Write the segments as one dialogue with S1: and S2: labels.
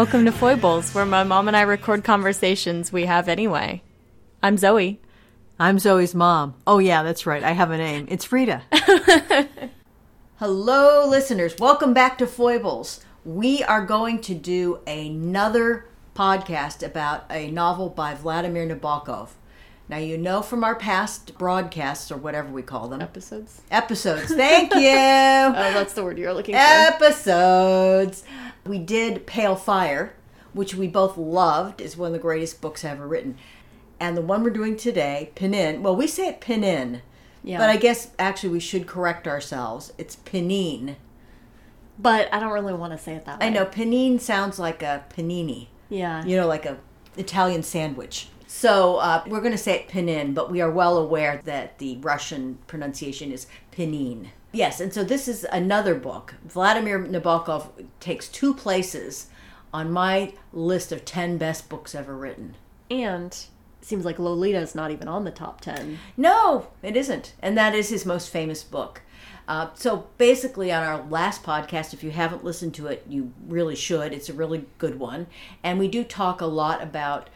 S1: Welcome to Foibles, where my mom and I record conversations we have anyway. I'm Zoe.
S2: I'm Zoe's mom. Oh, yeah, that's right. I have a name. It's Frida. Hello, listeners. Welcome back to Foibles. We are going to do another podcast about a novel by Vladimir Nabokov. Now, you know from our past broadcasts, or whatever we call them,
S1: Episodes?
S2: episodes. Thank you.
S1: Oh, that's the word you're looking for.
S2: episodes. We did Pale Fire, which we both loved, is one of the greatest books ever written. And the one we're doing today, Pinin, well, we say it Pinin,
S1: Yeah.
S2: but I guess actually we should correct ourselves. It's Pinin.
S1: But I don't really want to say it that way.
S2: I know Pinin sounds like a panini,
S1: Yeah.
S2: you know, like a Italian sandwich. So uh, we're going to say it Pinin, but we are well aware that the Russian pronunciation is Pinin. Yes, and so this is another book. Vladimir Nabokov takes two places on my list of 10 best books ever written.
S1: And it seems like Lolita is not even on the top 10.
S2: No, it isn't. And that is his most famous book. Uh, so basically, on our last podcast, if you haven't listened to it, you really should. It's a really good one. And we do talk a lot about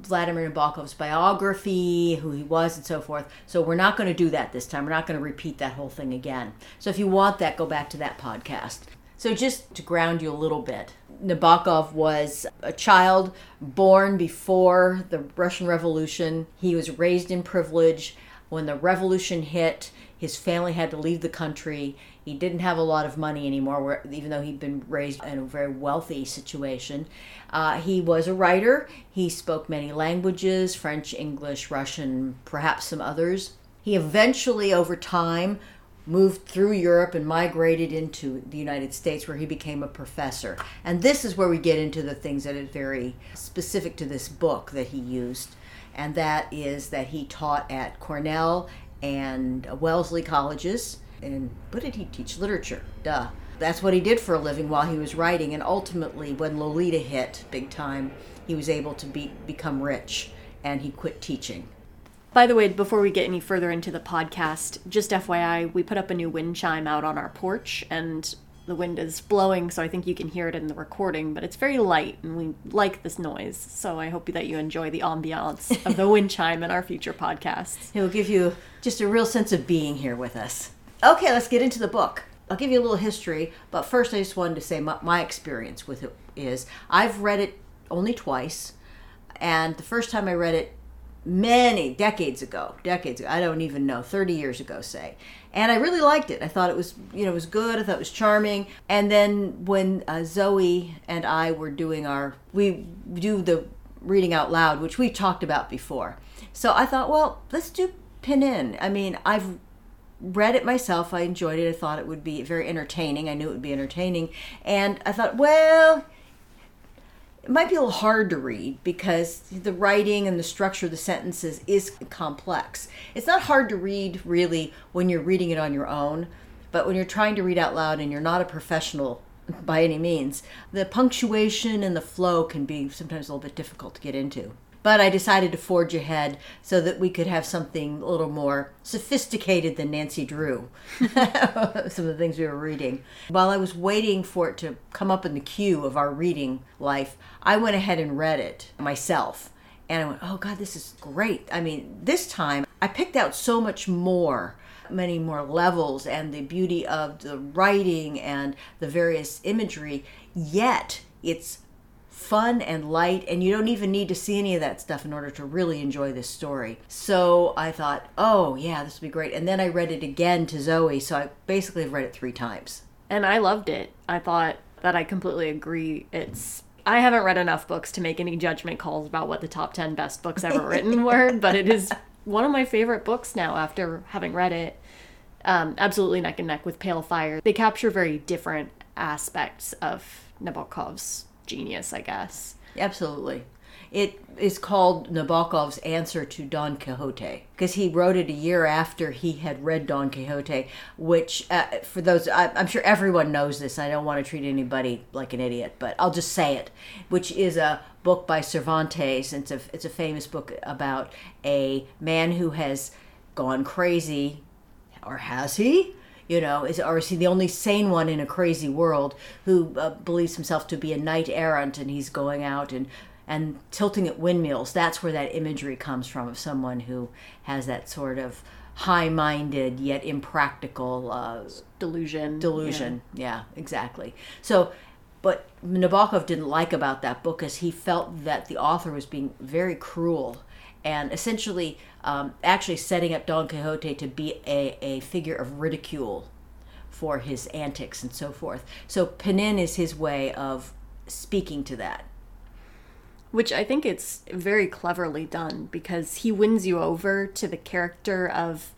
S2: Vladimir Nabokov's biography, who he was, and so forth. So we're not going to do that this time. We're not going to repeat that whole thing again. So if you want that, go back to that podcast. So just to ground you a little bit, Nabokov was a child born before the Russian Revolution. He was raised in privilege. When the revolution hit, his family had to leave the country. He didn't have a lot of money anymore, where, even though he'd been raised in a very wealthy situation. Uh, he was a writer. He spoke many languages French, English, Russian, perhaps some others. He eventually, over time, moved through Europe and migrated into the United States where he became a professor. And this is where we get into the things that are very specific to this book that he used. And that is that he taught at Cornell and Wellesley colleges. And what did he teach? Literature. Duh. That's what he did for a living while he was writing. And ultimately, when Lolita hit big time, he was able to be, become rich and he quit teaching.
S1: By the way, before we get any further into the podcast, just FYI, we put up a new wind chime out on our porch and the wind is blowing, so I think you can hear it in the recording, but it's very light and we like this noise. So I hope that you enjoy the ambiance of the wind chime in our future podcasts.
S2: It will give you just a real sense of being here with us. Okay, let's get into the book. I'll give you a little history, but first I just wanted to say my, my experience with it is I've read it only twice, and the first time I read it many decades ago, decades ago, I don't even know, 30 years ago, say. And I really liked it. I thought it was, you know, it was good. I thought it was charming. And then when uh, Zoe and I were doing our, we do the reading out loud, which we've talked about before. So I thought, well, let's do Pin In. I mean, I've read it myself. I enjoyed it. I thought it would be very entertaining. I knew it would be entertaining. And I thought, well, it might be a little hard to read because the writing and the structure of the sentences is complex. It's not hard to read really when you're reading it on your own, but when you're trying to read out loud and you're not a professional by any means, the punctuation and the flow can be sometimes a little bit difficult to get into. But I decided to forge ahead so that we could have something a little more sophisticated than Nancy Drew. Some of the things we were reading. While I was waiting for it to come up in the queue of our reading life, I went ahead and read it myself. And I went, oh God, this is great. I mean, this time I picked out so much more many more levels and the beauty of the writing and the various imagery yet it's fun and light and you don't even need to see any of that stuff in order to really enjoy this story so i thought oh yeah this would be great and then i read it again to zoe so i basically have read it three times
S1: And I loved it. I thought that I completely agree. It's I haven't read enough books to make any judgment calls about what the top 10 best books ever written were, but it is one of my favorite books now after having read it. Um, absolutely neck and neck with Pale Fire. They capture very different aspects of Nabokov's genius, I guess.
S2: Absolutely. It is called Nabokov's answer to Don Quixote because he wrote it a year after he had read Don Quixote, which, uh, for those, I, I'm sure everyone knows this. I don't want to treat anybody like an idiot, but I'll just say it, which is a book by Cervantes. It's a, it's a famous book about a man who has gone crazy, or has he? You know, is or is he the only sane one in a crazy world who uh, believes himself to be a knight errant and he's going out and and tilting at windmills? That's where that imagery comes from of someone who has that sort of high-minded yet impractical uh,
S1: Delusion.
S2: delusion. Yeah. exactly. So, but Nabokov didn't like about that book is he felt that the author was being very cruel and essentially um, actually setting up Don Quixote to be a, a figure of ridicule for his antics and so forth. So Pinin is his way of speaking to that.
S1: Which I think it's very cleverly done because he wins you over to the character of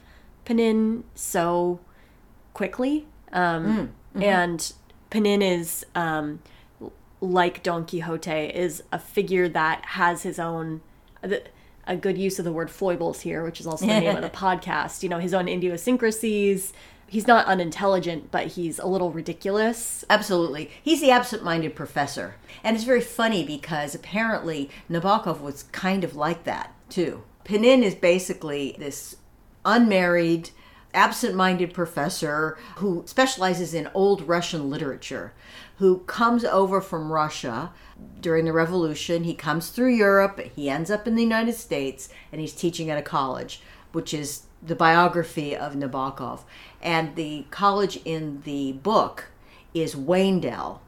S1: Pinin so quickly. Um, And Pinin is, um, like Don Quixote, is a figure that has his own. A good use of the word foibles here, which is also the name of the podcast. You know, his own idiosyncrasies. He's not unintelligent, but he's a little ridiculous.
S2: Absolutely. He's the absent minded professor. And it's very funny because apparently Nabokov was kind of like that too. Pinin is basically this unmarried, absent minded professor who specializes in old Russian literature, who comes over from Russia during the revolution. He comes through Europe, he ends up in the United States, and he's teaching at a college, which is the biography of Nabokov. And the college in the book is Waindell,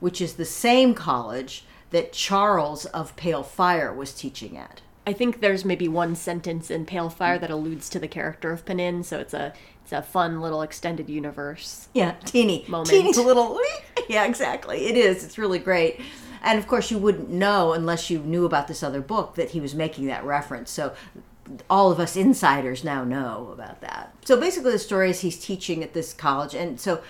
S2: which is the same college that Charles of Pale Fire was teaching at.
S1: I think there's maybe one sentence in Pale Fire that alludes to the character of Pinin, so it's a it's a fun little extended universe.
S2: Yeah, teeny,
S1: Moment.
S2: teeny little. Yeah, exactly. It is. It's really great. And of course, you wouldn't know unless you knew about this other book that he was making that reference. So all of us insiders now know about that. So basically, the story is he's teaching at this college, and so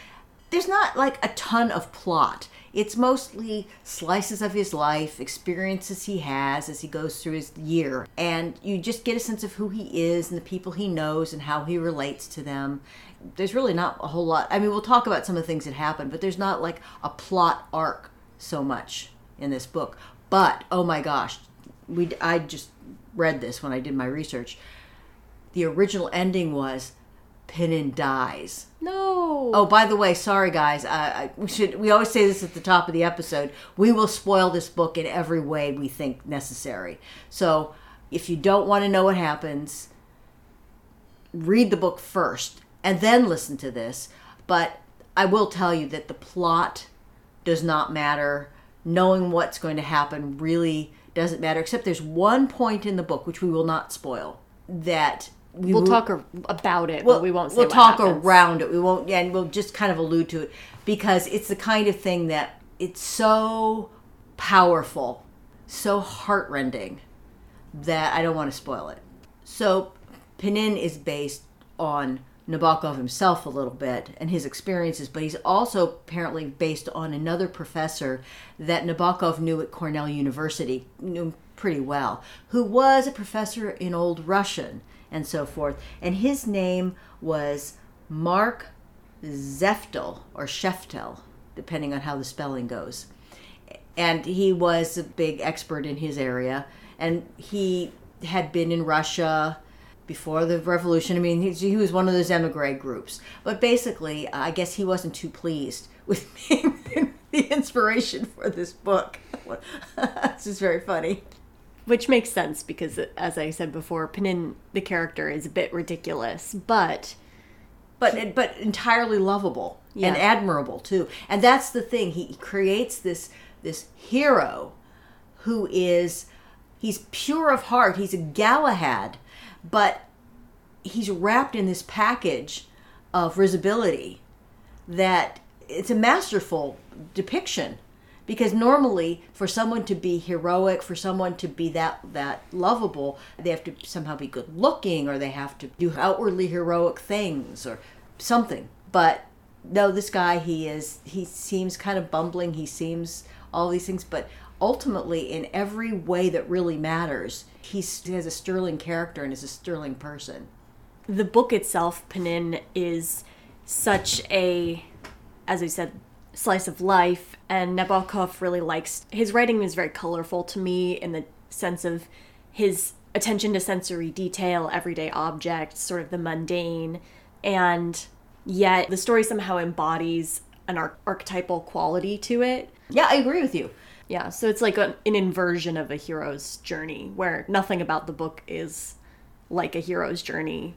S2: there's not like a ton of plot. It's mostly slices of his life, experiences he has as he goes through his year, and you just get a sense of who he is and the people he knows and how he relates to them. There's really not a whole lot. I mean, we'll talk about some of the things that happen, but there's not like a plot arc so much in this book. But oh my gosh, we I just read this when I did my research. The original ending was Pinin dies.
S1: No.
S2: Oh, by the way, sorry guys. I, we should. We always say this at the top of the episode. We will spoil this book in every way we think necessary. So, if you don't want to know what happens, read the book first and then listen to this. But I will tell you that the plot does not matter. Knowing what's going to happen really doesn't matter. Except there's one point in the book which we will not spoil that we
S1: we'll
S2: will-
S1: talk about it,
S2: Well,
S1: but we won't say
S2: We'll talk
S1: happens.
S2: around it. We won't, yeah, and we'll just kind of allude to it because it's the kind of thing that it's so powerful, so heartrending that I don't want to spoil it. So, Pinin is based on Nabokov himself a little bit and his experiences, but he's also apparently based on another professor that Nabokov knew at Cornell University, knew pretty well, who was a professor in Old Russian and so forth. And his name was Marc Szeftel or Sheftel, depending on how the spelling goes and he was a big expert in his area and he had been in russia before the revolution. I mean he, he was one of those emigre groups. But basically i guess he wasn't too pleased with being the inspiration for this book. It's just very funny.
S1: Which makes sense because, as I said before, Pinin, the character, is a bit ridiculous, but
S2: but but entirely lovable and admirable too. And that's the thing. He creates this this hero who is he's pure of heart. He's a Galahad, but he's wrapped in this package of risibility that it's a masterful depiction because normally for someone to be heroic for someone to be that that lovable they have to somehow be good looking or they have to do outwardly heroic things or something but no this guy he is he seems kind of bumbling he seems all these things but ultimately in every way that really matters he has a sterling character and is a sterling person
S1: the book itself, Pinin, is such a, as I said, slice of life, and Nabokov really likes his writing is very colorful to me in the sense of his attention to sensory detail, everyday objects, sort of the mundane, and yet the story somehow embodies an ar- archetypal quality to it.
S2: Yeah, I agree with you.
S1: Yeah, so it's like an, inversion of a hero's journey where nothing about the book is like a hero's journey,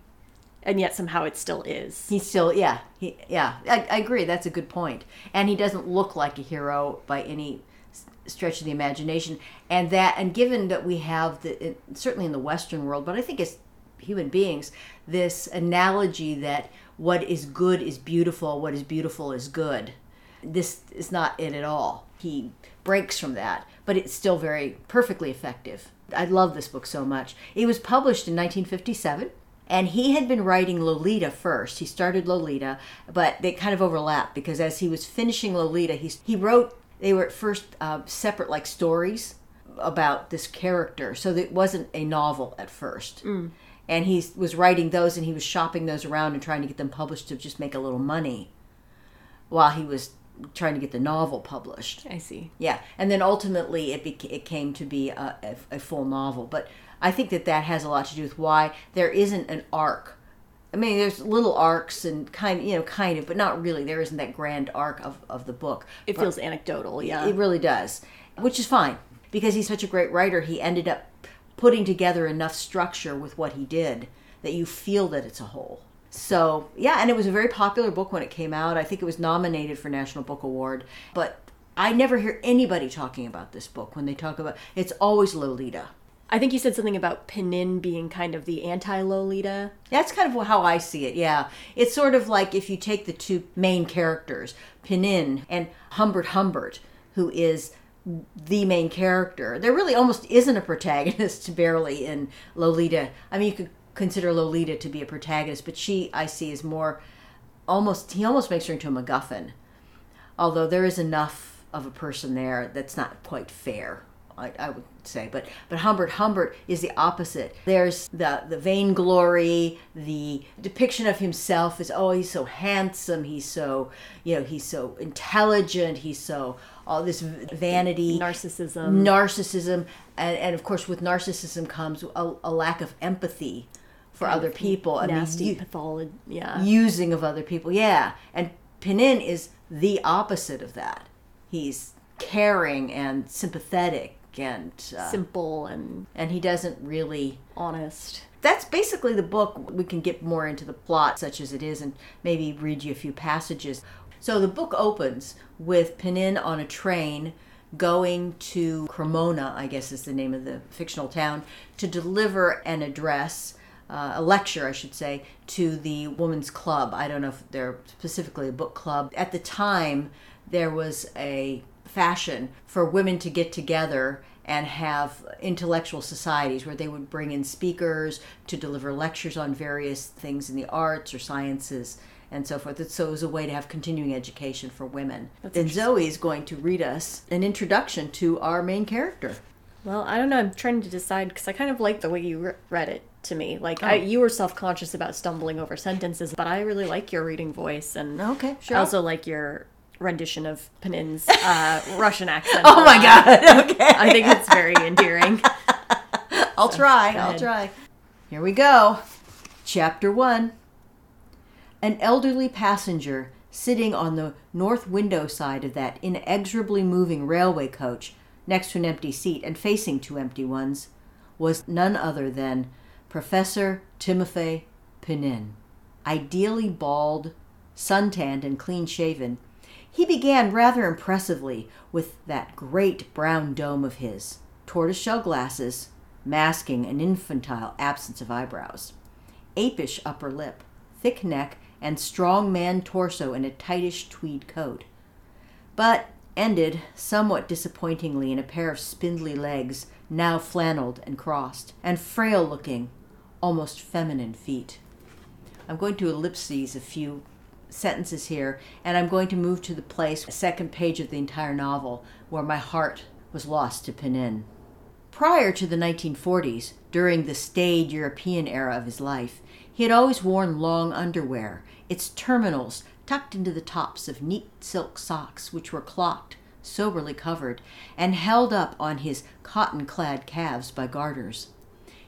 S1: and yet somehow it still is.
S2: He's still, yeah, he, yeah. I, I agree. That's a good point. And he doesn't look like a hero by any stretch of the imagination. And that, and given that we have the, it, certainly in the Western world, but I think as human beings, this analogy that what is good is beautiful, what is beautiful is good. This is not it at all. He breaks from that, but it's still very perfectly effective. I love this book so much. It was published in 1957. And he had been writing Lolita first. He started Lolita, but they kind of overlapped because as he was finishing Lolita, he, he wrote, they were at first uh, separate like stories about this character. So it wasn't a novel at first. And he was writing those and he was shopping those around and trying to get them published to just make a little money while he was trying to get the novel published.
S1: I see.
S2: Yeah, and then ultimately it beca- it came to be a, a, a full novel. But I think that that has a lot to do with why there isn't an arc. I mean, there's little arcs and kind, you know, kind of, but not really. There isn't that grand arc of, of the book.
S1: It feels anecdotal, yeah.
S2: It really does, which is fine because he's such a great writer. He ended up putting together enough structure with what he did that you feel that it's a whole. So, yeah, and it was a very popular book when it came out. I think it was nominated for National Book Award, but I never hear anybody talking about this book when they talk about it's always Lolita.
S1: I think you said something about Penin being kind of the anti Lolita.
S2: That's kind of how I see it, yeah. It's sort of like if you take the two main characters, Pinin and Humbert Humbert, who is the main character. There really almost isn't a protagonist barely in Lolita. I mean, you could consider Lolita to be a protagonist, but she, I see, is more almost, he almost makes her into a MacGuffin. Although there is enough of a person there that's not quite fair. I, I would say, but but Humbert Humbert is the opposite. There's the the vainglory, the depiction of himself is oh he's so handsome, he's so you know he's so intelligent, he's so all this vanity,
S1: Narcissism.
S2: narcissism, and, and of course with narcissism comes a, a lack of empathy for other people and
S1: Nasty pathology. Yeah.
S2: using of other people. Yeah, and Pinin is the opposite of that. He's caring and sympathetic and uh,
S1: Simple and
S2: and he doesn't really
S1: honest.
S2: that's basically the book we can get more into the plot such as it is and maybe read you a few passages so the book opens with Pinin on a train going to cremona i guess is the name of the fictional town to deliver an address uh, a lecture i should say to the women's club i don't know if they're specifically a book club at the time there was a fashion for women to get together and have intellectual societies where they would bring in speakers to deliver lectures on various things in the arts or sciences and so forth. So it was a way to have continuing education for women. then Zoe is going to read us an introduction to our main character.
S1: Well, I don't know. I'm trying to decide because I kind of like the way you re- read it to me. Like I,
S2: Oh.
S1: you were self conscious about stumbling over sentences, but I really like your reading voice, and
S2: Okay, sure.
S1: I also like your rendition of Penin's uh, Russian accent.
S2: Oh my god. Okay.
S1: I think it's very endearing.
S2: I'll try. I'll try. Here we go. Chapter 1. An elderly passenger sitting on the north window side of that inexorably moving railway coach next to an empty seat and facing two empty ones was none other than Professor Timothy Pinin. Ideally bald, suntanned, and clean shaven, he began rather impressively with that great brown dome of his, tortoiseshell glasses masking an infantile absence of eyebrows, apish upper lip, thick neck, and strong man torso in a tightish tweed coat. But ended somewhat disappointingly in a pair of spindly legs, now flannelled and crossed, and frail looking, almost feminine feet. I'm going to ellipses a few sentences here, and I'm going to move to the place, second page of the entire novel, where my heart was lost to Pinin. Prior to the 1940s, during the staid European era of his life, he had always worn long underwear, its terminals tucked into the tops of neat silk socks which were clocked, soberly covered, and held up on his cotton clad calves by garters.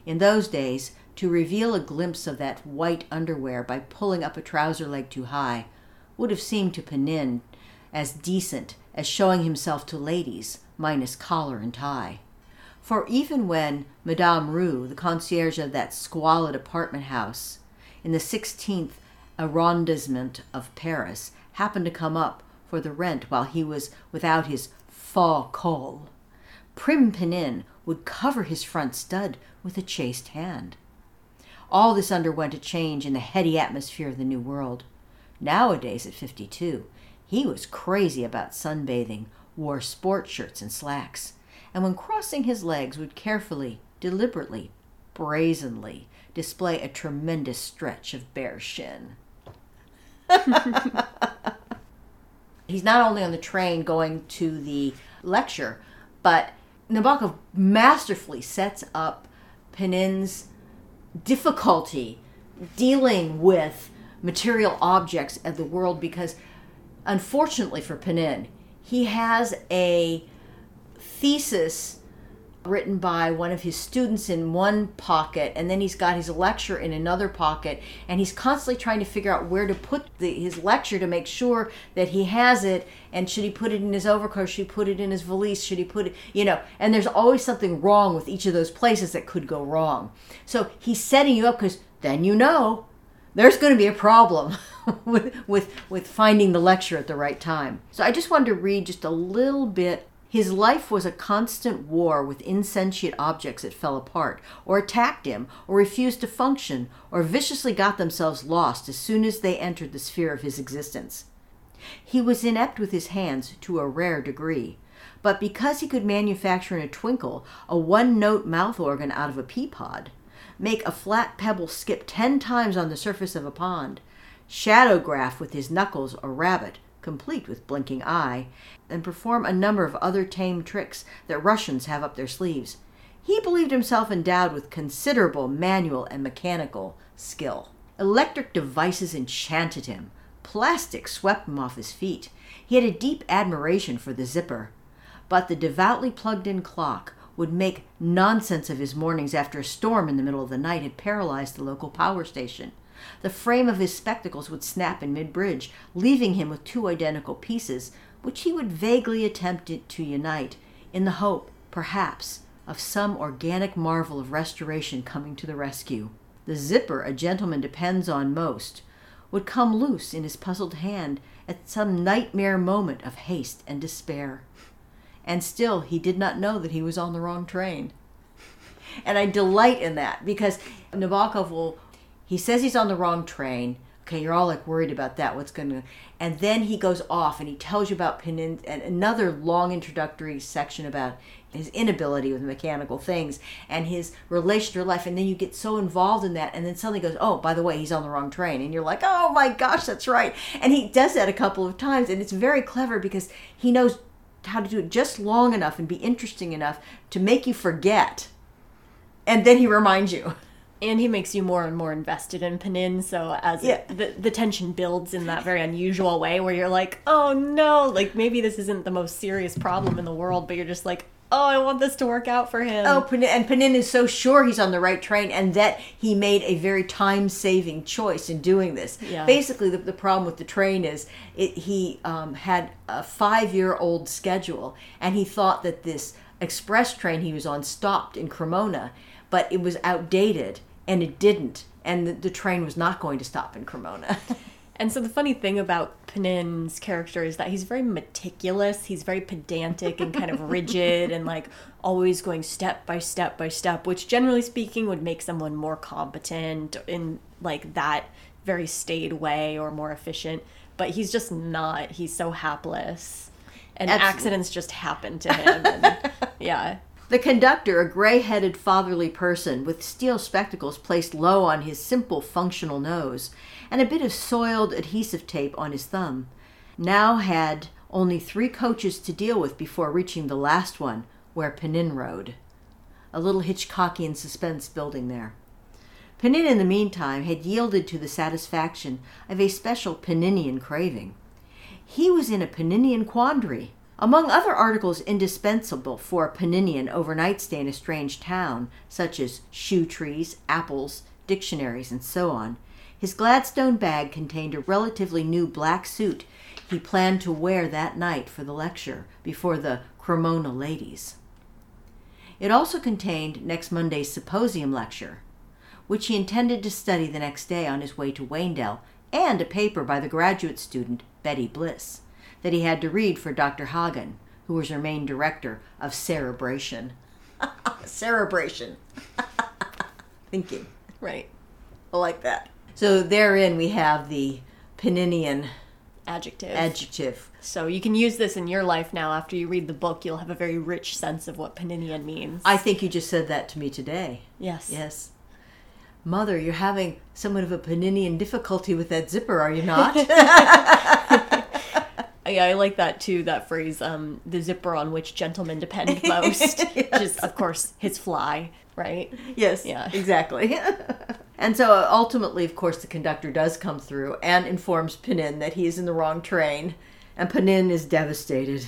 S2: In those days, to reveal a glimpse of that white underwear by pulling up a trouser leg too high would have seemed to Pinin as decent as showing himself to ladies, minus collar and tie. For even when Madame Roux, the concierge of that squalid apartment house in the 16th arrondissement of Paris, happened to come up for the rent while he was without his faux col, Prim Pinin would cover his front stud with a chaste hand. All this underwent a change in the heady atmosphere of the New World. Nowadays, at 52, he was crazy about sunbathing, wore sport shirts and slacks, and when crossing his legs would carefully, deliberately, brazenly display a tremendous stretch of bare shin. He's not only on the train going to the lecture, but Nabokov masterfully sets up Pinin's difficulty dealing with material objects of the world because unfortunately for Pinin, he has a thesis written by one of his students in one pocket and then he's got his lecture in another pocket and he's constantly trying to figure out where to put the, his lecture to make sure that he has it and should he put it in his overcoat should he put it in his valise should he put it you know and there's always something wrong with each of those places that could go wrong. So he's setting you up because then you know there's going to be a problem with, with with finding the lecture at the right time. So i just wanted to read just a little bit his life was a constant war with insentient objects that fell apart, or attacked him, or refused to function, or viciously got themselves lost as soon as they entered the sphere of his existence. He was inept with his hands to a rare degree, but because he could manufacture in a twinkle a one note mouth organ out of a pea pod, make a flat pebble skip ten times on the surface of a pond, shadowgraph with his knuckles a rabbit, complete with blinking eye, and perform a number of other tame tricks that Russians have up their sleeves. He believed himself endowed with considerable manual and mechanical skill. Electric devices enchanted him. Plastic swept him off his feet. He had a deep admiration for the zipper. But the devoutly plugged in clock would make nonsense of his mornings after a storm in the middle of the night had paralyzed the local power station. The frame of his spectacles would snap in mid bridge, leaving him with two identical pieces, which he would vaguely attempt to unite, in the hope, perhaps, of some organic marvel of restoration coming to the rescue. The zipper a gentleman depends on most would come loose in his puzzled hand at some nightmare moment of haste and despair. And still he did not know that he was on the wrong train. And I delight in that because Nabokov will he says he's on the wrong train. Okay, you're all like worried about that. What's going to. And then he goes off and he tells you about Pinin and another long introductory section about his inability with mechanical things and his relation to life. And then you get so involved in that. And then suddenly goes, oh, by the way, he's on the wrong train. And you're like, oh my gosh, that's right. And he does that a couple of times. And it's very clever because he knows how to do it just long enough and be interesting enough to make you forget. And then he reminds you
S1: and he makes you more and more invested in Panin. So as yeah. it, the the tension builds in that very unusual way, where you're like, oh no, like maybe this isn't the most serious problem in the world, but you're just like, oh, I want this to work out for him.
S2: Oh, Pinin, and Panin is so sure he's on the right train, and that he made a very time saving choice in doing this. Yeah. Basically, the, the problem with the train is it, he um, had a five year old schedule, and he thought that this express train he was on stopped in Cremona, but it was outdated and it didn't and the, the train was not going to stop in cremona
S1: and so the funny thing about Pinin's character is that he's very meticulous. He's very pedantic and kind of rigid and like always going step by step by step, which generally speaking would make someone more competent in like that very staid way or more efficient. But he's just not. He's so hapless. And Absolutely. accidents just happen to him. And, yeah.
S2: The conductor, a gray headed fatherly person with steel spectacles placed low on his simple functional nose and a bit of soiled adhesive tape on his thumb, now had only three coaches to deal with before reaching the last one, where Pinin rode. A little Hitchcockian suspense building there. Pinin, in the meantime, had yielded to the satisfaction of a special Pininian craving. He was in a Pininian quandary Among other articles indispensable for a Paninian overnight stay in a strange town, such as shoe trees, apples, dictionaries, and so on, his Gladstone bag contained a relatively new black suit he planned to wear that night for the lecture before the Cremona ladies. It also contained next Monday's symposium lecture, which he intended to study the next day on his way to Waindell, and a paper by the graduate student Betty Bliss that he had to read for Dr. Hagen, who was her main director of cerebration. cerebration. Thinking.
S1: Right.
S2: I like that. So therein we have the Paninian
S1: Adjective.
S2: adjective.
S1: so you can use this in your life now. After you read the book, you'll have a very rich sense of what Paninian means.
S2: I think you just said that to me today.
S1: yes.
S2: Yes. Mother, you're having somewhat of a Paninian difficulty with that zipper, are you not?
S1: Yeah, I like that too. That phrase, um, "the zipper on which gentlemen depend most," which is, of course, his fly, right?
S2: yes.
S1: Yeah.
S2: Exactly. and so ultimately, of course, the conductor does come through and informs Panin that he is in the wrong train, and Panin is devastated.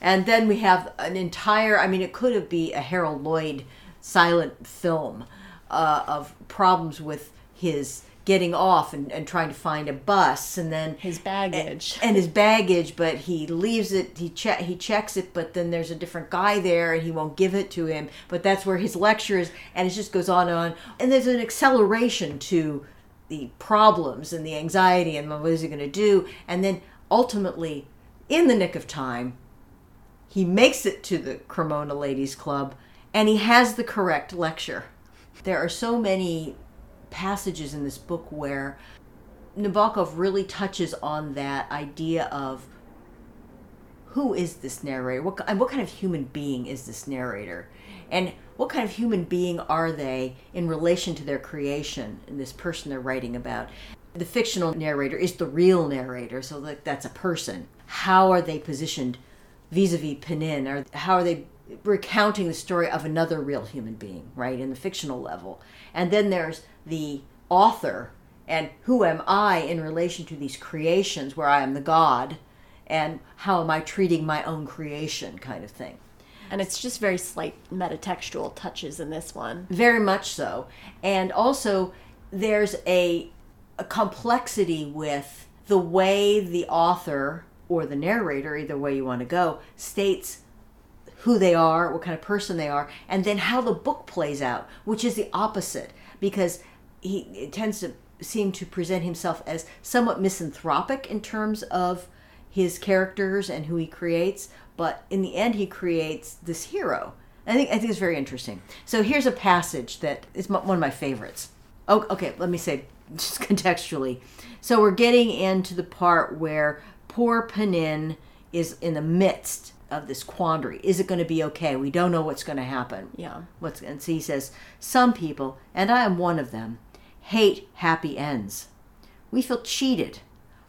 S2: And then we have an entire, I mean, it could have been a Harold Lloyd silent film uh, of problems with his getting off and, and trying to find a bus and then
S1: His baggage.
S2: and his baggage but he leaves it he che- he checks it but then there's a different guy there and he won't give it to him but that's where his lecture is and it just goes on and on and there's an acceleration to the problems and the anxiety and what is he going to do and then ultimately in the nick of time he makes it to the Cremona Ladies Club and he has the correct lecture. There are so many passages in this book where Nabokov really touches on that idea of who is this narrator? What, and what kind of human being is this narrator? And what kind of human being are they in relation to their creation and this person they're writing about? The fictional narrator is the real narrator, so that that's a person. How are they positioned vis-a-vis Penin? Or how are they recounting the story of another real human being, right, in the fictional level? And then there's the author and who am I in relation to these creations where I am the God and how am I treating my own creation kind of thing.
S1: And it's just very slight metatextual touches in this one.
S2: Very much so. And also, there's a, a complexity with the way the author or the narrator, either way you want to go, states who they are, what kind of person they are, and then how the book plays out, which is the opposite because he tends to seem to present himself as somewhat misanthropic in terms of his characters and who he creates, but in the end he creates this hero. I think I think it's very interesting. So here's a passage that is m- one of my favorites. Oh, okay, let me say just contextually. So we're getting into the part where poor Panin is in the midst of this quandary. Is it going to be okay? We don't know what's going to happen.
S1: Yeah.
S2: What's and so he says, some people, and I am one of them, hate happy ends. We feel cheated.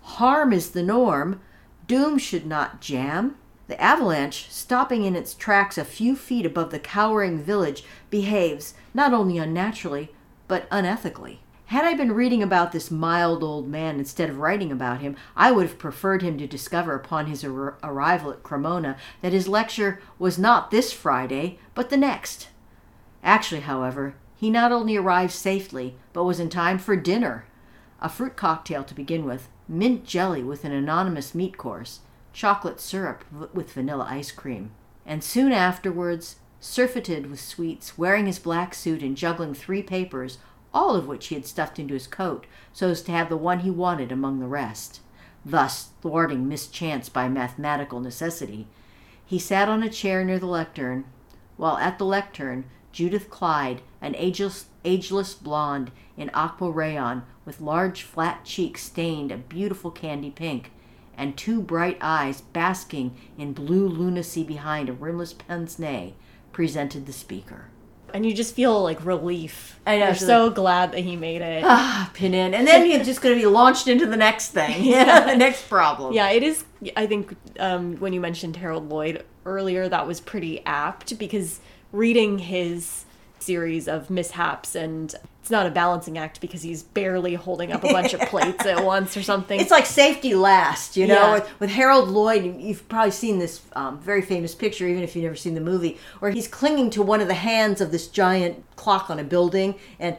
S2: Harm is the norm. Doom should not jam. The avalanche, stopping in its tracks a few feet above the cowering village, behaves not only unnaturally, but unethically. Had I been reading about this mild old man instead of writing about him, I would have preferred him to discover upon his ar- arrival at Cremona that his lecture was not this Friday, but the next. Actually, however, he not only arrived safely, but was in time for dinner. A fruit cocktail to begin with, mint jelly with an anonymous meat course, chocolate syrup with vanilla ice cream. And soon afterwards, surfeited with sweets, wearing his black suit and juggling three papers, all of which he had stuffed into his coat so as to have the one he wanted among the rest. Thus, thwarting mischance by mathematical necessity, he sat on a chair near the lectern, while at the lectern Judith Clyde, an ageless, ageless blonde in aqua rayon with large flat cheeks stained a beautiful candy pink, and two bright eyes basking in blue lunacy behind a rimless pince nez, presented the speaker.
S1: And you just feel like relief.
S2: I know,
S1: You're
S2: so
S1: so glad that he made it.
S2: Ah, pin in, and then he's just going to be launched into the next thing, yeah, the next problem.
S1: Yeah, it is. I think um, when you mentioned Harold Lloyd earlier, that was pretty apt because reading his series of mishaps and it's not a balancing act because he's barely holding up a bunch of plates at once or something.
S2: It's like safety last, you know.
S1: Yeah.
S2: With, with Harold Lloyd, you- you've probably seen this um, very famous picture, even if you've never seen the movie, where he's clinging to one of the hands of this giant clock on a building and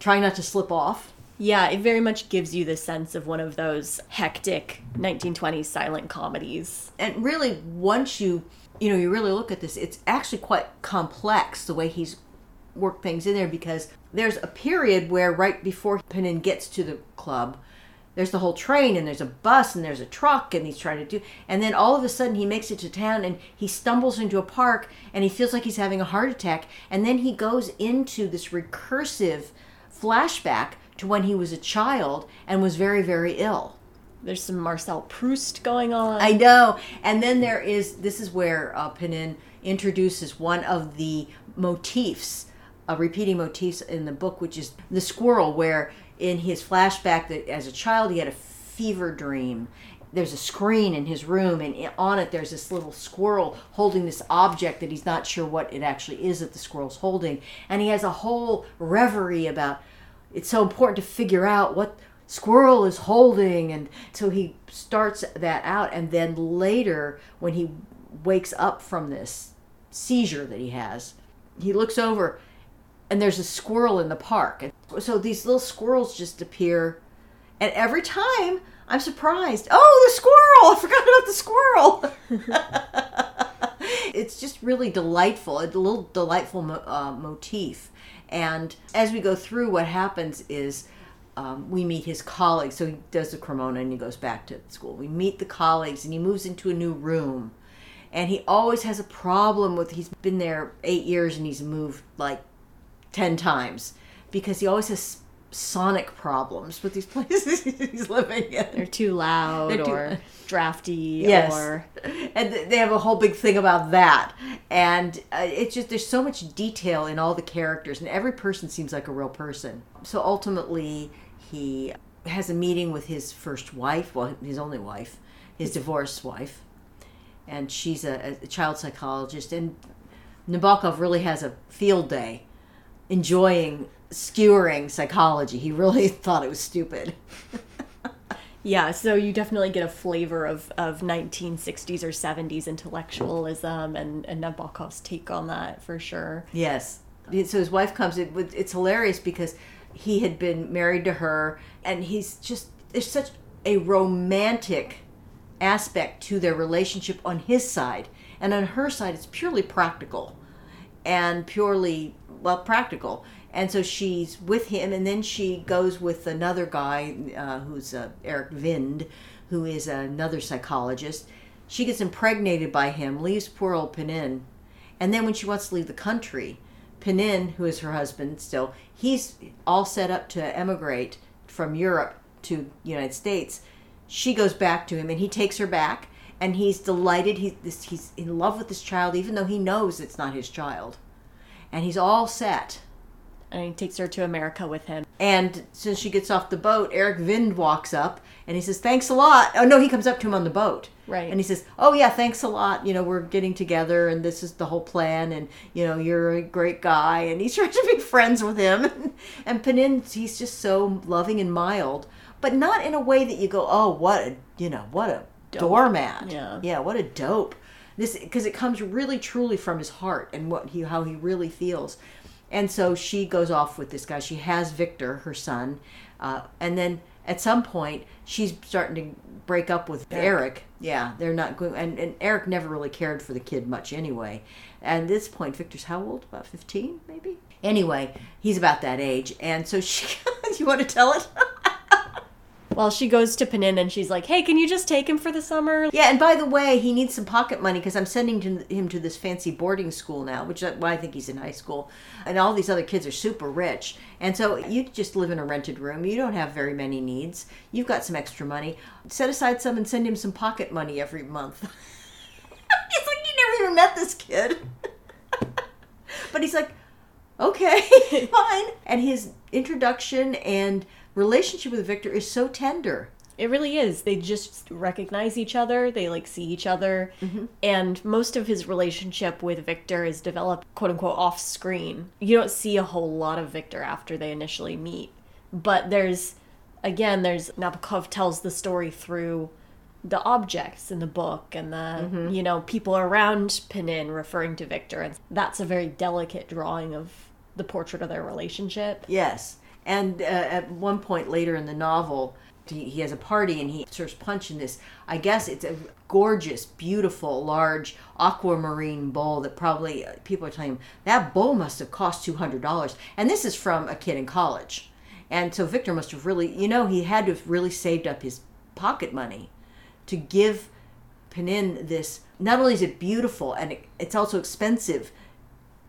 S2: trying not to slip off.
S1: Yeah, it very much gives you the sense of one of those hectic 1920s silent comedies.
S2: And really, once you you know you really look at this, it's actually quite complex the way he's worked things in there because there's a period where right before Penin gets to the club, there's the whole train and there's a bus and there's a truck and he's trying to do and then all of a sudden he makes it to town and he stumbles into a park and he feels like he's having a heart attack and then he goes into this recursive flashback to when he was a child and was very very ill.
S1: There's some Marcel Proust going on.
S2: I know. And then there is this is where uh, Penin introduces one of the motifs, uh, repeating motifs in the book, which is the squirrel, where in his flashback that as a child he had a fever dream. There's a screen in his room, and on it there's this little squirrel holding this object that he's not sure what it actually is that the squirrel's holding. And he has a whole reverie about it's so important to figure out what squirrel is holding. And so he starts that out. And then later when he wakes up from this seizure that he has he looks over and there's a squirrel in the park. And so these little squirrels just appear. And every time i'm surprised. Oh the squirrel! I forgot about the squirrel it's just really delightful a little delightful mo- uh, motif. And as we go through what happens is um, we meet his colleagues. So he does the cremona and he goes back to school. We meet the colleagues and he moves into a new room. And he always has a problem with he's been there eight years and he's moved like 10 times because he always has sonic problems with these places he's living in.
S1: They're too loud
S2: They're too-
S1: or drafty
S2: Yes.
S1: or
S2: and they have a whole big thing about that. And uh, it's just there's so much detail in all the characters and every person seems like a real person. So ultimately he has a meeting with his first wife well his only wife his divorced wife. And she's a, a child psychologist. And nabokov really has a field day enjoying skewering psychology he really thought it was stupid
S1: Yeah, so you definitely get a flavor of, of 1960s or 70s intellectualism and, and Nabokov's take on that for sure.
S2: Yes. So his wife comes. It, it's hilarious because he had been married to her, and he's just there's such a romantic aspect to their relationship on his side, and on her side, it's purely practical, and purely well practical. And so she's with him, and then she goes with another guy uh, who's uh, Eric Vind, who is another psychologist. She gets impregnated by him, leaves poor old Penin, and then when she wants to leave the country, Penin, who is her husband still, he's all set up to emigrate from Europe to United States. She goes back to him and he takes her back and he's delighted. He's, he's in love with this child even though he knows it's not his child. And he's all set.
S1: And he takes her to America with him.
S2: And since she gets off the boat, Eric Vind walks up and he says, Thanks a lot. Oh, no, he comes up to him on the boat.
S1: Right.
S2: And he says, Oh, yeah, thanks a lot. You know, we're getting together and this is the whole plan. And, you know, you're a great guy. And he's trying to be friends with him. and Penin, he's just so loving and mild, but not in a way that you go, Oh, what a, you know, what a doormat.
S1: Yeah.
S2: Yeah, what a dope. This, because it comes really truly from his heart and what he, how he really feels. And so she goes off with this guy. She has Victor, her son, uh, and then at some point she's starting to break up with Eric. Yeah, they're not going. And, and Eric never really cared for the kid much anyway. And at this point, Victor's how old? About fifteen, maybe. Anyway, he's about that age, and so she. you want to tell it?
S1: Well, she goes to Penin and she's like, hey, can you just take him for the summer?
S2: Yeah, and by the way, he needs some pocket money because I'm sending him to this fancy boarding school now, which I, well, I think he's in high school, and all these other kids are super rich, and so you just live in a rented room. You don't have very many needs. You've got some extra money. Set aside some and send him some pocket money every month. he's like, you never even met this kid, but he's like, okay, fine. And his introduction and relationship with Victor is so tender.
S1: It really is. They just recognize each other. They like see each other. Mm-hmm. And most of his relationship with Victor is developed quote unquote off screen. You don't see a whole lot of Victor after they initially meet. But there's again, there's Nabokov tells the story through the objects in the book and the mm-hmm. you know people around Pinin referring to Victor and that's a very delicate drawing of the portrait of their relationship.
S2: Yes. And uh, at one point later in the novel, he, he has a party and he serves punch in this. I guess it's a gorgeous, beautiful, large aquamarine bowl that probably uh, people are telling him that bowl must have cost $200. And this is from a kid in college. And so Victor must have really, you know, he had to have really saved up his pocket money to give Pnin this. Not only is it beautiful and it, it's also expensive,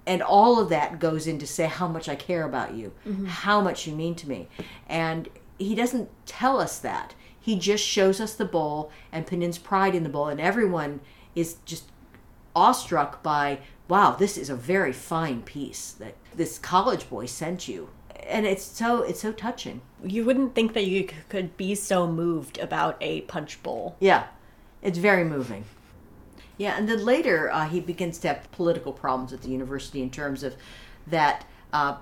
S2: and all of that goes into say how much I care about you, mm-hmm. how much you mean to me. And he doesn't tell us that. He just shows us the bowl and Pnin's pride in the bowl, and everyone is just awestruck by, wow, this is a very fine piece that this college boy sent you. And it's so it's so touching.
S1: You wouldn't think that you could be so moved about a punch bowl.
S2: Yeah, it's very moving. Yeah, and then later uh, he begins to have political problems at the university in terms of that uh,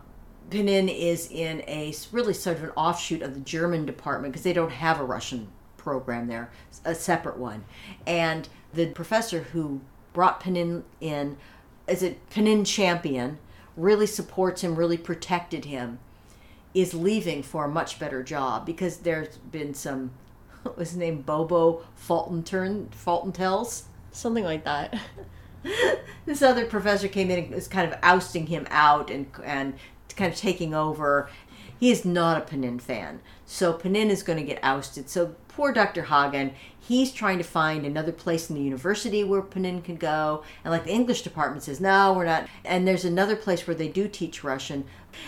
S2: Pnin is in a really sort of an offshoot of the German department because they don't have a Russian program there, a separate one. And the professor who brought Pnin in is a Pnin champion, really supports him, really protected him, is leaving for a much better job because there's been some what was his name Bobo Fulton turn Fulton tells.
S1: Something like that.
S2: This other professor came in and was kind of ousting him out and and kind of taking over. He is not a Pnin fan, so Pnin is going to get ousted. So poor Dr. Hagen, he's trying to find another place in the university where Pnin can go, and like the English department says, no, we're not. And there's another place where they do teach Russian.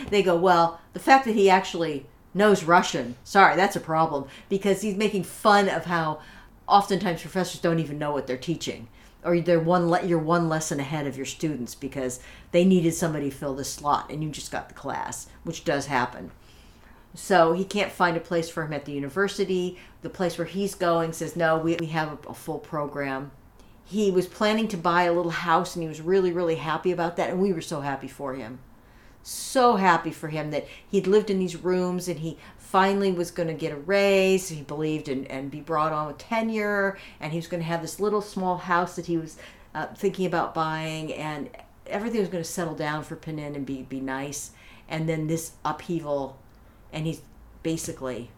S2: They go, well, the fact that he actually knows Russian, sorry, that's a problem because he's making fun of how oftentimes professors don't even know what they're teaching or they're one le- you're one lesson ahead of your students because they needed somebody to fill the slot and you just got the class which does happen. So he can't find a place for him at the university. The place where he's going says no we, we have a, a full program. He was planning to buy a little house and he was really really happy about that and we were so happy for him. So happy for him that he'd lived in these rooms and he finally was going to get a raise. He believed and, and be brought on with tenure and he was going to have this little small house that he was uh, thinking about buying and everything was going to settle down for Pnin and be, be nice. And then this upheaval and he's basically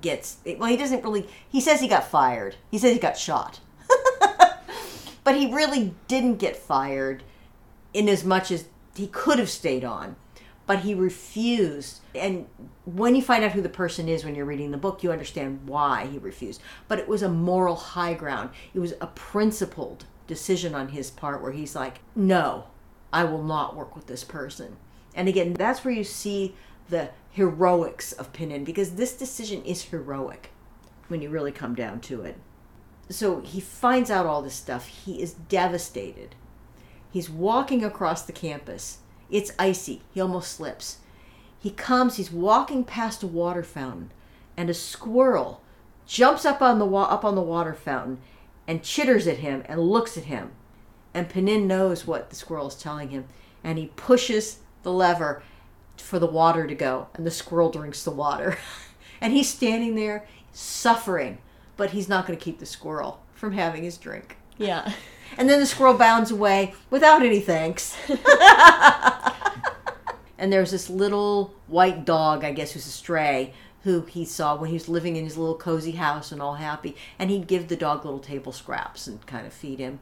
S2: gets well he doesn't really he says he got fired. He says he got shot. But he really didn't get fired in as much as he could have stayed on but he refused. And when you find out who the person is when you're reading the book you understand why he refused. But it was a moral high ground. It was a principled decision on his part where he's like no i will not work with this person. And again that's where you see the heroics of Pnin because this decision is heroic when you really come down to it. So he finds out all this stuff. He is devastated. He's walking across the campus. It's icy. He almost slips. He comes, he's walking past a water fountain, and a squirrel jumps up on the wa- up on the water fountain and chitters at him and looks at him. And Pnin knows what the squirrel is telling him, and he pushes the lever for the water to go, and the squirrel drinks the water. and he's standing there suffering, but he's not going to keep the squirrel from having his drink.
S1: Yeah.
S2: And then the squirrel bounds away without any thanks. and there's this little white dog, I guess, who's a stray, who he saw when he was living in his little cozy house and all happy. And he'd give the dog little table scraps and kind of feed him.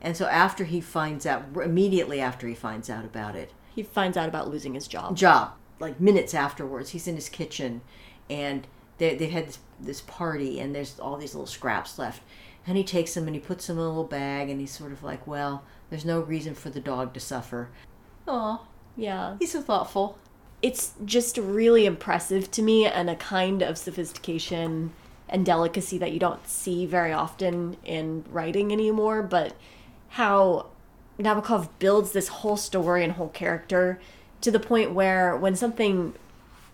S2: And so after he finds out, immediately after he finds out about it,
S1: He finds out about losing his job.
S2: job, like minutes afterwards, he's in his kitchen and they, they've had this, this party and there's all these little scraps left. And he takes them and he puts them in a little bag and he's sort of like, well, there's no reason for the dog to suffer. Aw,
S1: Yeah.
S2: he's so thoughtful.
S1: It's just really impressive to me and a kind of sophistication and delicacy that you don't see very often in writing anymore, but how Nabokov builds this whole story and whole character to the point where when something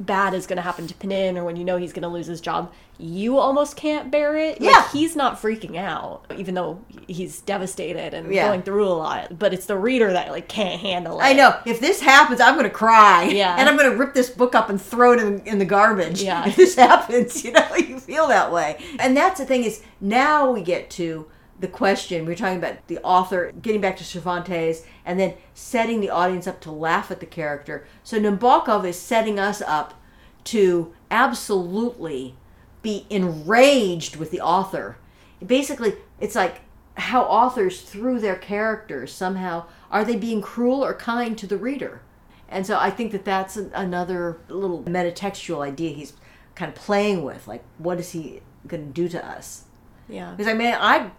S1: bad is going to happen to Pnin or when you know he's going to lose his job, you almost can't bear it.
S2: Yeah.
S1: Like, he's not freaking out, even though he's devastated and
S2: Yeah.
S1: going through a lot. But it's the reader that like can't handle it.
S2: I know. If this happens, I'm going to cry.
S1: Yeah.
S2: And I'm going to rip this book up and throw it in, in the garbage.
S1: Yeah.
S2: If this happens, you know, you feel that way. And that's the thing is, now we get to the question. We We're talking about the author getting back to Cervantes and then setting the audience up to laugh at the character. So Nabokov is setting us up to absolutely be enraged with the author. Basically, it's like how authors, through their characters, somehow are they being cruel or kind to the reader? And so I think that that's another little metatextual idea he's kind of playing with. Like, what is he going to do to us?
S1: Yeah.
S2: Because I mean, I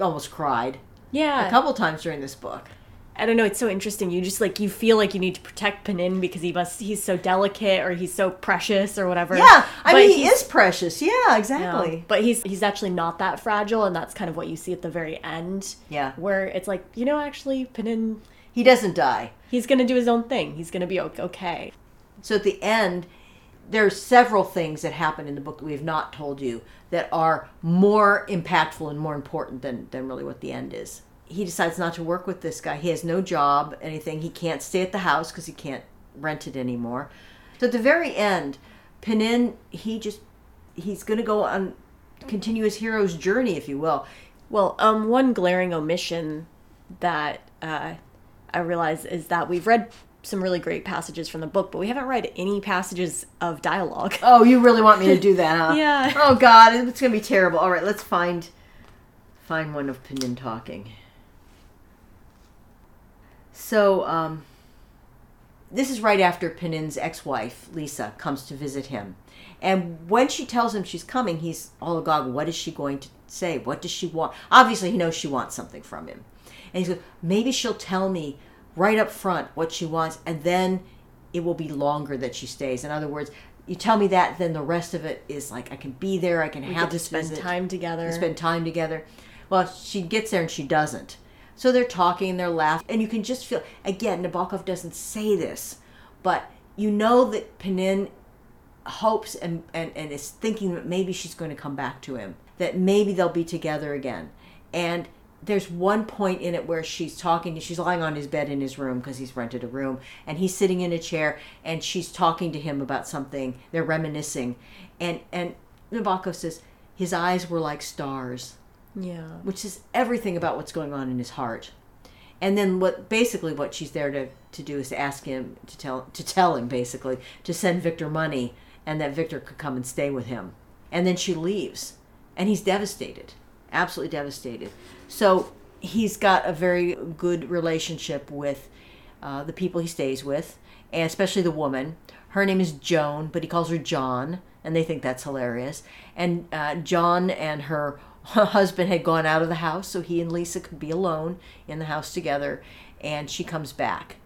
S2: almost cried
S1: Yeah.
S2: a couple times during this book.
S1: I don't know. It's so interesting. You just like you feel like you need to protect Pnin because he must. He's so delicate or he's so precious or whatever.
S2: Yeah, I
S1: But
S2: mean, he is precious. Yeah,
S1: Yeah.
S2: exactly.
S1: But he's he's actually not that fragile, and that's kind of what you see at the very end.
S2: Yeah.
S1: Where it's like you know actually Pnin
S2: He doesn't die.
S1: he's gonna do his own thing. He's gonna be okay.
S2: So at the end, there's several things that happen in the book that we have not told you that are more impactful and more important than, than really what the end is. He decides not to work with this guy. He has no job, anything. He can't stay at the house because he can't rent it anymore. So at the very end, Pnin, he just, he's going to go on, continue his hero's journey, if you will.
S1: Well, um, one glaring omission that uh, I realize is that we've read some really great passages from the book, but we haven't read any passages of dialogue.
S2: Oh, you really want me to do that, huh?
S1: Yeah.
S2: Oh God, it's gonna be terrible. All right, let's find find one of Pnin talking. So, um, this is right after Pnin's ex-wife Liza comes to visit him, and when she tells him she's coming, he's all agog. What is she going to say? What does she want? Obviously, he knows she wants something from him, and he goes, maybe she'll tell me right up front what she wants, and then it will be longer that she stays. In other words, you tell me that, then the rest of it is like I can be there, I can
S1: We
S2: have
S1: to spend
S2: visit,
S1: time together.
S2: spend time together. Well, she gets there and she doesn't. So they're talking and they're laughing, and you can just feel again. Nabokov doesn't say this, but you know that Pnin hopes and, and, and is thinking that maybe she's going to come back to him, that maybe they'll be together again. And there's one point in it where she's talking, she's lying on his bed in his room because he's rented a room, and he's sitting in a chair and she's talking to him about something. They're reminiscing. And, and Nabokov says his eyes were like stars
S1: yeah.
S2: which is everything about what's going on in his heart. And then what basically what she's there to, to do is to ask him to tell to tell him basically to send Victor money and that Victor could come and stay with him. And then she leaves. And he's devastated. Absolutely devastated. So he's got a very good relationship with uh, the people he stays with, and especially the woman. Her name is Joan, but he calls her John, and they think that's hilarious. And uh, John and her husband had gone out of the house, so he and Liza could be alone in the house together. And she comes back.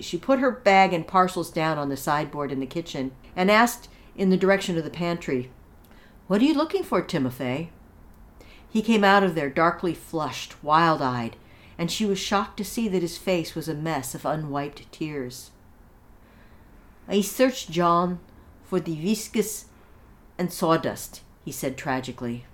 S2: She put her bag and parcels down on the sideboard in the kitchen and asked in the direction of the pantry, What are you looking for, Timothy? He came out of there darkly flushed, wild eyed, and she was shocked to see that his face was a mess of unwiped tears. I searched John for the viscous and sawdust, he said tragically.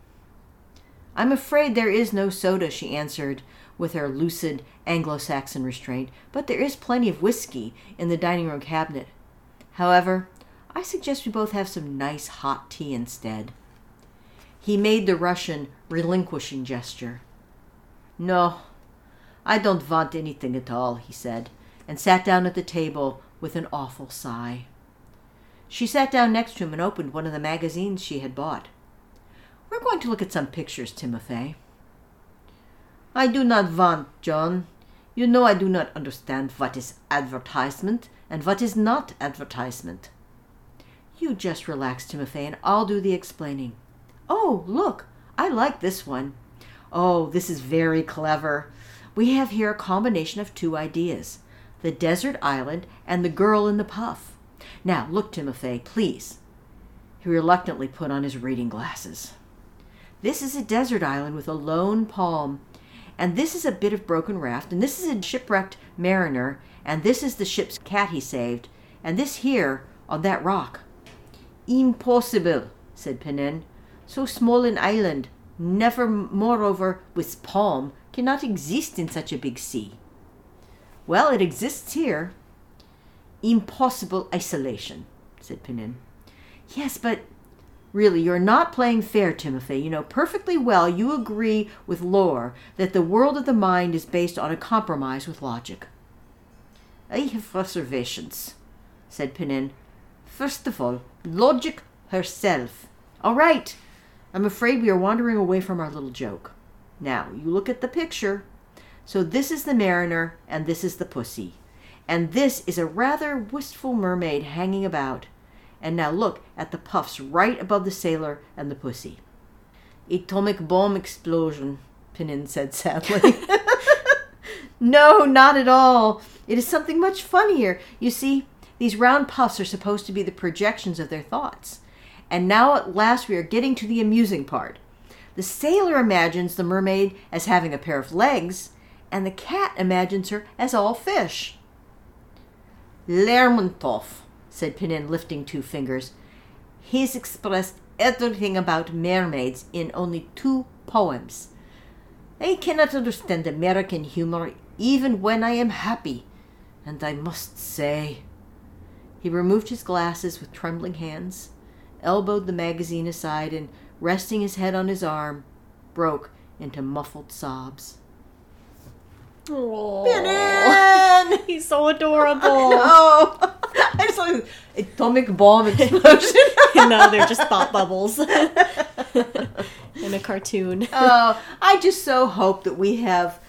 S2: I'm afraid there is no soda, she answered with her lucid Anglo Saxon restraint, but there is plenty of whiskey in the dining room cabinet. However, I suggest we both have some nice hot tea instead. He made the Russian relinquishing gesture. No, I don't want anything at all, he said, and sat down at the table with an awful sigh. She sat down next to him and opened one of the magazines she had bought. We're going to look at some pictures, Timofey. I do not want, John. You know I do not understand what is advertisement and what is not advertisement. You just relax, Timofey, and I'll do the explaining. Oh, look, I like this one. Oh, this is very clever. We have here a combination of two ideas the desert island and the girl in the puff. Now, look, Timothy, please. He reluctantly put on his reading glasses. This is a desert island with a lone palm, and this is a bit of broken raft, and this is a shipwrecked mariner, and this is the ship's cat he saved, and this here on that rock. Impossible, said Pnin. So small an island, never moreover with palm, cannot exist in such a big sea. Well, it exists here. Impossible isolation, said Pnin. Yes, but really, you're not playing fair, Timothy. You know perfectly well you agree with Lore that the world of the mind is based on a compromise with logic. I have reservations, said Pnin. First of all, logic herself. All right, I'm afraid we are wandering away from our little joke. Now, you look at the picture. So this is the mariner, and this is the pussy. And this is a rather wistful mermaid hanging about. And now look at the puffs right above the sailor and the pussy. Atomic bomb explosion, Pnin said sadly. no, not at all. It is something much funnier. You see, these round puffs are supposed to be the projections of their thoughts. And now at last we are getting to the amusing part. The sailor imagines the mermaid as having a pair of legs, and the cat imagines her as all fish. Lermontov, said Pnin, lifting two fingers. He's expressed everything about mermaids in only two poems. I cannot understand American humor even when I am happy, and I must say. He removed his glasses with trembling hands, elbowed the magazine aside, and resting his head on his arm, broke into muffled sobs.
S1: Aww. He's so adorable.
S2: Oh, I just like atomic bomb explosion.
S1: no, they're just thought bubbles in a cartoon.
S2: oh, I just so hope that we have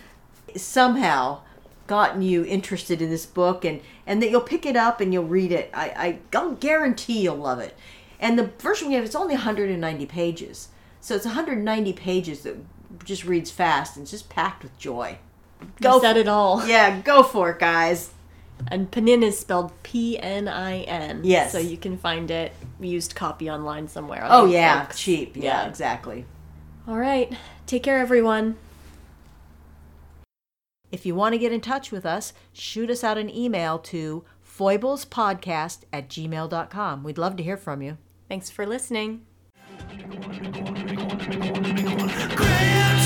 S2: somehow gotten you interested in this book and and that you'll pick it up and you'll read it. I, I I'll guarantee you'll love it. And the version we have it's only 190 pages. So it's 190 pages that just reads fast and it's just packed with joy.
S1: Go said it all.
S2: Yeah, go for it, guys.
S1: And Pnin is spelled P N I N.
S2: Yes.
S1: So you can find it used copy online somewhere.
S2: Oh yeah, books. cheap. Yeah, yeah, exactly.
S1: All right. Take care, everyone.
S2: If you want to get in touch with us, shoot us out an email to foiblespodcast at gmail.com. We'd love to hear from you.
S1: Thanks for listening.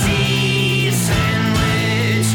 S1: Cheese sandwich.